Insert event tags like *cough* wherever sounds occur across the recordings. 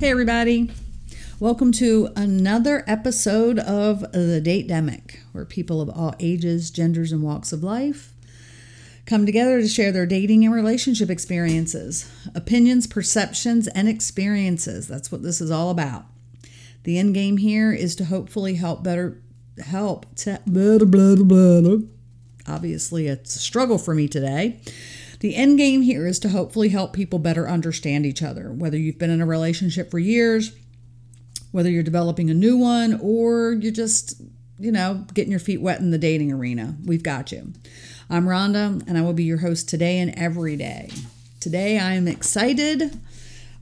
Hey, everybody. Welcome to another episode of The Date Demic, where people of all ages, genders, and walks of life come together to share their dating and relationship experiences, opinions, perceptions, and experiences. That's what this is all about. The end game here is to hopefully help better help to blah, blah, blah, obviously it's a struggle for me today the end game here is to hopefully help people better understand each other, whether you've been in a relationship for years, whether you're developing a new one, or you're just, you know, getting your feet wet in the dating arena. We've got you. I'm Rhonda, and I will be your host today and every day. Today, I am excited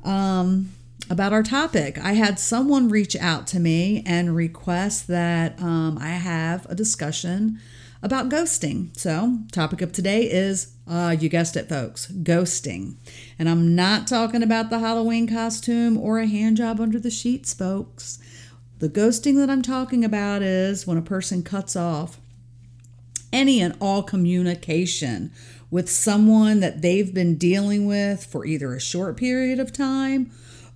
um, about our topic. I had someone reach out to me and request that um, I have a discussion about ghosting. So, topic of today is uh, you guessed it, folks, ghosting. And I'm not talking about the Halloween costume or a hand job under the sheets, folks. The ghosting that I'm talking about is when a person cuts off any and all communication with someone that they've been dealing with for either a short period of time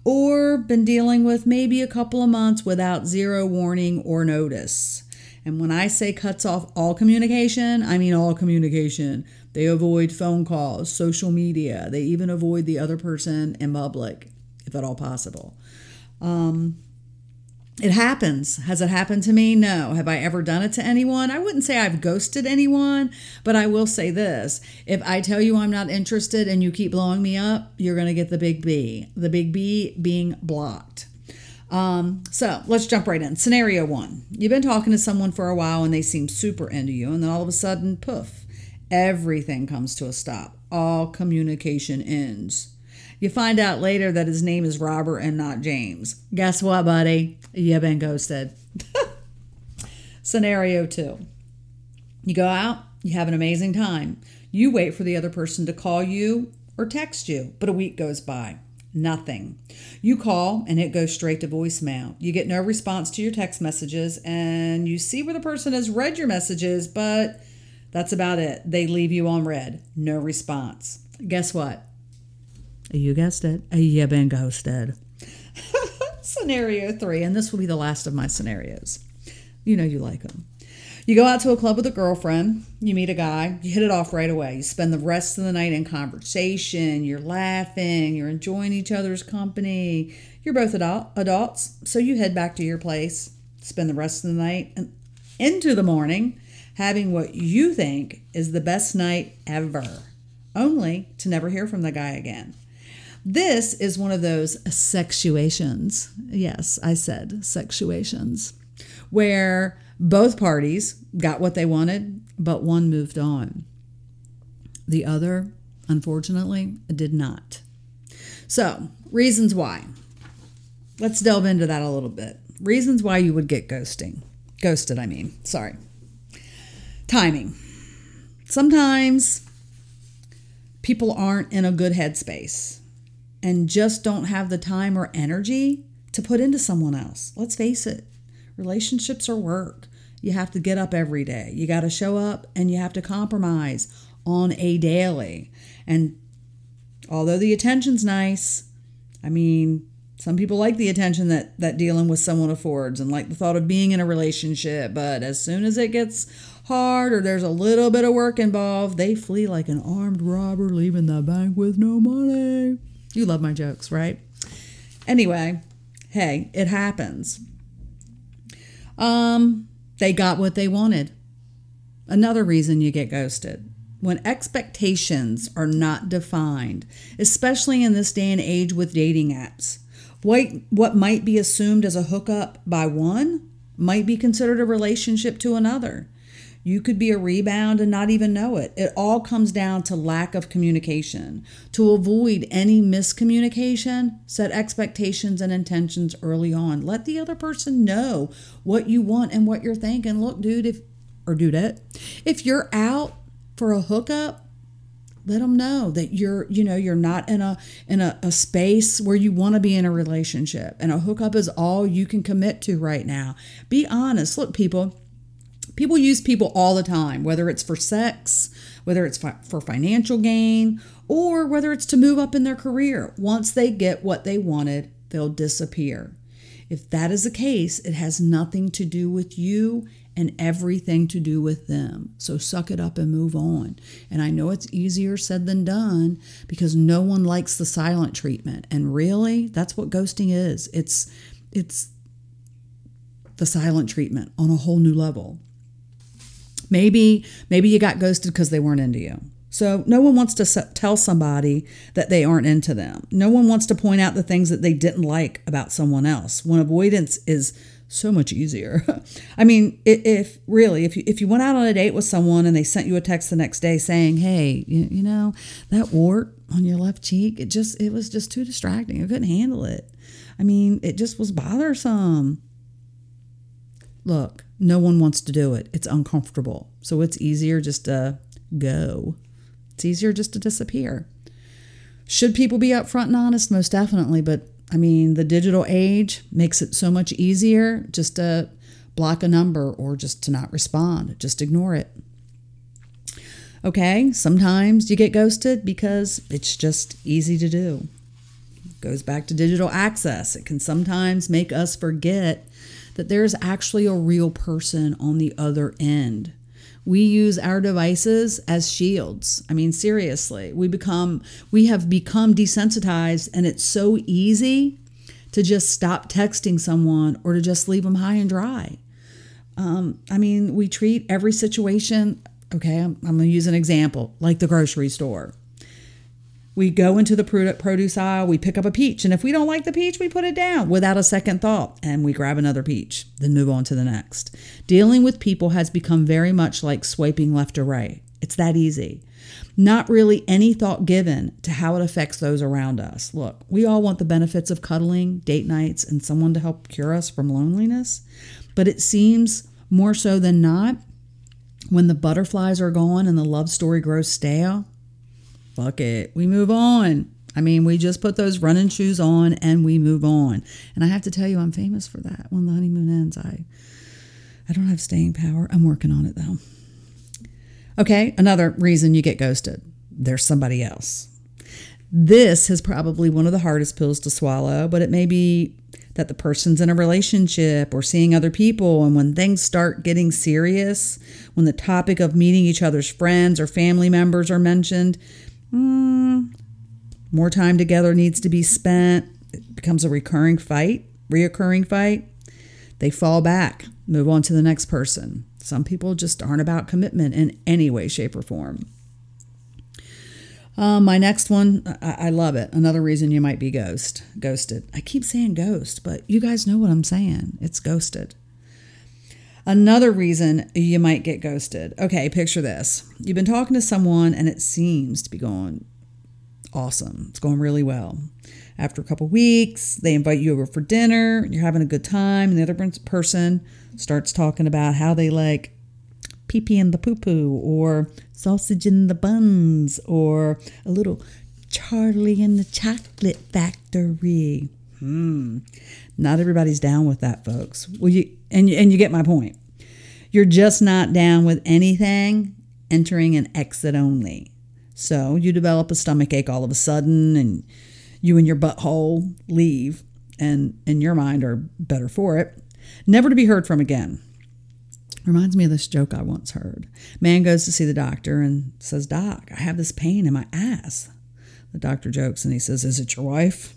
or been dealing with maybe a couple of months without zero warning or notice. And when I say cuts off all communication, I mean all communication. They avoid phone calls, social media. They even avoid the other person in public, if at all possible. Um, it happens. Has it happened to me? No. Have I ever done it to anyone? I wouldn't say I've ghosted anyone, but I will say this. If I tell you I'm not interested and you keep blowing me up, you're going to get the big B. The big B being blocked. Um, so let's jump right in. Scenario one You've been talking to someone for a while and they seem super into you, and then all of a sudden, poof, everything comes to a stop. All communication ends. You find out later that his name is Robert and not James. Guess what, buddy? You've been ghosted. *laughs* Scenario two You go out, you have an amazing time. You wait for the other person to call you or text you, but a week goes by. Nothing. You call and it goes straight to voicemail. You get no response to your text messages and you see where the person has read your messages, but that's about it. They leave you on read. No response. Guess what? You guessed it. You've been ghosted. *laughs* Scenario three, and this will be the last of my scenarios. You know you like them. You go out to a club with a girlfriend, you meet a guy, you hit it off right away. You spend the rest of the night in conversation, you're laughing, you're enjoying each other's company. You're both adult, adults, so you head back to your place, spend the rest of the night and into the morning having what you think is the best night ever, only to never hear from the guy again. This is one of those sexuations. Yes, I said sexuations, where both parties got what they wanted, but one moved on. The other, unfortunately, did not. So, reasons why. Let's delve into that a little bit. Reasons why you would get ghosting. Ghosted, I mean. Sorry. Timing. Sometimes people aren't in a good headspace and just don't have the time or energy to put into someone else. Let's face it, relationships are work. You have to get up every day. You got to show up and you have to compromise on a daily. And although the attention's nice, I mean, some people like the attention that that dealing with someone affords and like the thought of being in a relationship, but as soon as it gets hard or there's a little bit of work involved, they flee like an armed robber leaving the bank with no money. You love my jokes, right? Anyway, hey, it happens. Um they got what they wanted. Another reason you get ghosted when expectations are not defined, especially in this day and age with dating apps. What, what might be assumed as a hookup by one might be considered a relationship to another. You could be a rebound and not even know it. It all comes down to lack of communication. To avoid any miscommunication, set expectations and intentions early on. Let the other person know what you want and what you're thinking. Look, dude, if or dudette, if you're out for a hookup, let them know that you're you know you're not in a in a, a space where you want to be in a relationship and a hookup is all you can commit to right now be honest look people People use people all the time, whether it's for sex, whether it's for financial gain, or whether it's to move up in their career. Once they get what they wanted, they'll disappear. If that is the case, it has nothing to do with you and everything to do with them. So suck it up and move on. And I know it's easier said than done because no one likes the silent treatment. And really, that's what ghosting is. It's it's the silent treatment on a whole new level. Maybe maybe you got ghosted because they weren't into you. So no one wants to tell somebody that they aren't into them. No one wants to point out the things that they didn't like about someone else. When avoidance is so much easier. *laughs* I mean, if really, if you, if you went out on a date with someone and they sent you a text the next day saying, "Hey, you, you know, that wart on your left cheek, it just it was just too distracting. I couldn't handle it. I mean, it just was bothersome." Look, no one wants to do it. It's uncomfortable. So it's easier just to go. It's easier just to disappear. Should people be upfront and honest? Most definitely, but I mean, the digital age makes it so much easier just to block a number or just to not respond, just ignore it. Okay, sometimes you get ghosted because it's just easy to do. goes back to digital access. It can sometimes make us forget that there's actually a real person on the other end we use our devices as shields. I mean, seriously, we become, we have become desensitized, and it's so easy to just stop texting someone or to just leave them high and dry. Um, I mean, we treat every situation, okay, I'm, I'm going to use an example like the grocery store. We go into the produce aisle, we pick up a peach, and if we don't like the peach, we put it down without a second thought and we grab another peach, then move on to the next. Dealing with people has become very much like swiping left or right. It's that easy. Not really any thought given to how it affects those around us. Look, we all want the benefits of cuddling, date nights, and someone to help cure us from loneliness, but it seems more so than not when the butterflies are gone and the love story grows stale fuck it. We move on. I mean, we just put those running shoes on and we move on. And I have to tell you, I'm famous for that. When the honeymoon ends, I I don't have staying power. I'm working on it though. Okay, another reason you get ghosted. There's somebody else. This is probably one of the hardest pills to swallow, but it may be that the person's in a relationship or seeing other people. And when things start getting serious, when the topic of meeting each other's friends or family members are mentioned, mm, more time together needs to be spent. It becomes a recurring fight, reoccurring fight. They fall back, move on to the next person. Some people just aren't about commitment in any way, shape, or form. Um, my next one, I, I, love it. Another reason you might be ghost, ghosted. I keep saying ghost, but you guys know what I'm saying. It's ghosted. Another reason you might get ghosted. Okay, picture this. You've been talking to someone and it seems to be going awesome. It's going really well. After a couple weeks, they invite you over for dinner, you're having a good time, and the other person starts talking about how they like pee pee in the poo poo, or sausage in the buns, or a little Charlie in the chocolate factory. Hmm. Not everybody's down with that, folks. Well, you and and you get my point. You're just not down with anything entering and exit only. So you develop a stomach ache all of a sudden, and you and your butthole leave, and in your mind are better for it, never to be heard from again. Reminds me of this joke I once heard. Man goes to see the doctor and says, Doc, I have this pain in my ass. The doctor jokes and he says, Is it your wife?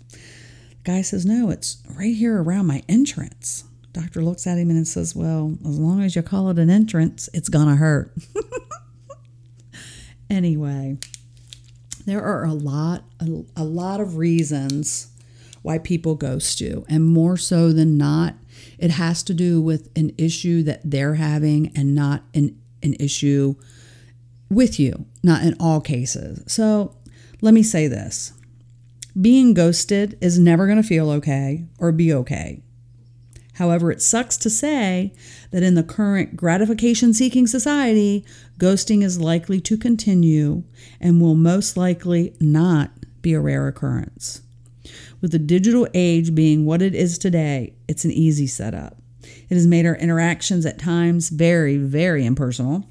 Guy says, No, it's right here around my entrance. Doctor looks at him and says, Well, as long as you call it an entrance, it's going to hurt. *laughs* anyway, there are a lot, a, a lot of reasons why people ghost you. And more so than not, it has to do with an issue that they're having and not an, an issue with you, not in all cases. So let me say this being ghosted is never going to feel okay or be okay. However, it sucks to say that in the current gratification seeking society, ghosting is likely to continue and will most likely not be a rare occurrence. With the digital age being what it is today, it's an easy setup. It has made our interactions at times very, very impersonal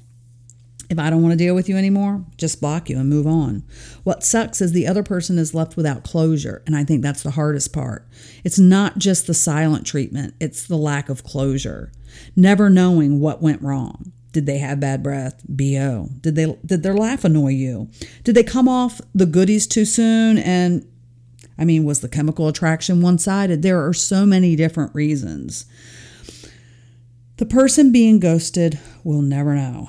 If I don't want to deal with you anymore, just block you and move on. What sucks is the other person is left without closure. And I think that's the hardest part. It's not just the silent treatment, it's the lack of closure. Never knowing what went wrong. Did they have bad breath? BO. Did they did their laugh annoy you? Did they come off the goodies too soon and I mean, was the chemical attraction one-sided? There are so many different reasons. The person being ghosted will never know.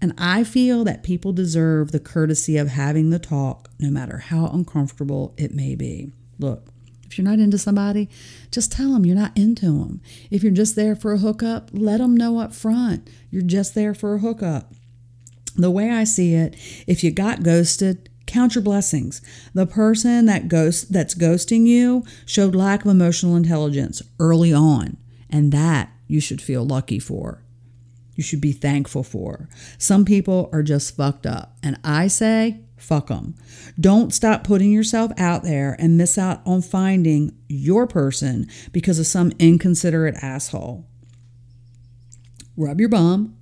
And I feel that people deserve the courtesy of having the talk, no matter how uncomfortable it may be. Look, if you're not into somebody, just tell them you're not into them. If you're just there for a hookup, let them know up front you're just there for a hookup. The way I see it, if you got ghosted, count your blessings. The person that ghost that's ghosting you showed lack of emotional intelligence early on, and that you should feel lucky for you should be thankful for. Some people are just fucked up. And I say, fuck them. Don't stop putting yourself out there and miss out on finding your person because of some inconsiderate asshole. Rub your bum,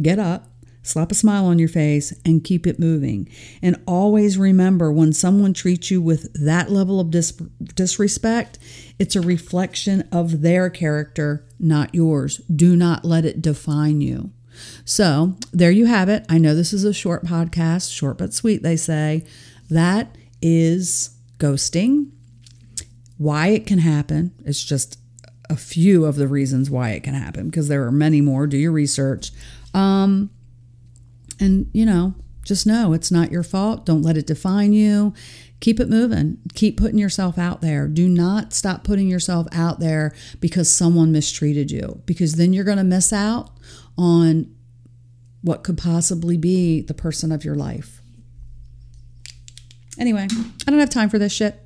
get up, slap a smile on your face, and keep it moving. And always remember when someone treats you with that level of dis- disrespect, it's a reflection of their character not yours. Do not let it define you. So, there you have it. I know this is a short podcast, short but sweet, they say. That is ghosting. Why it can happen. It's just a few of the reasons why it can happen because there are many more. Do your research. Um, and, you know, just know it's not your fault. Don't let it define you keep it moving. Keep putting yourself out there. Do not stop putting yourself out there because someone mistreated you, because then you're going to miss out on what could possibly be the person of your life. Anyway, I don't have time for this shit.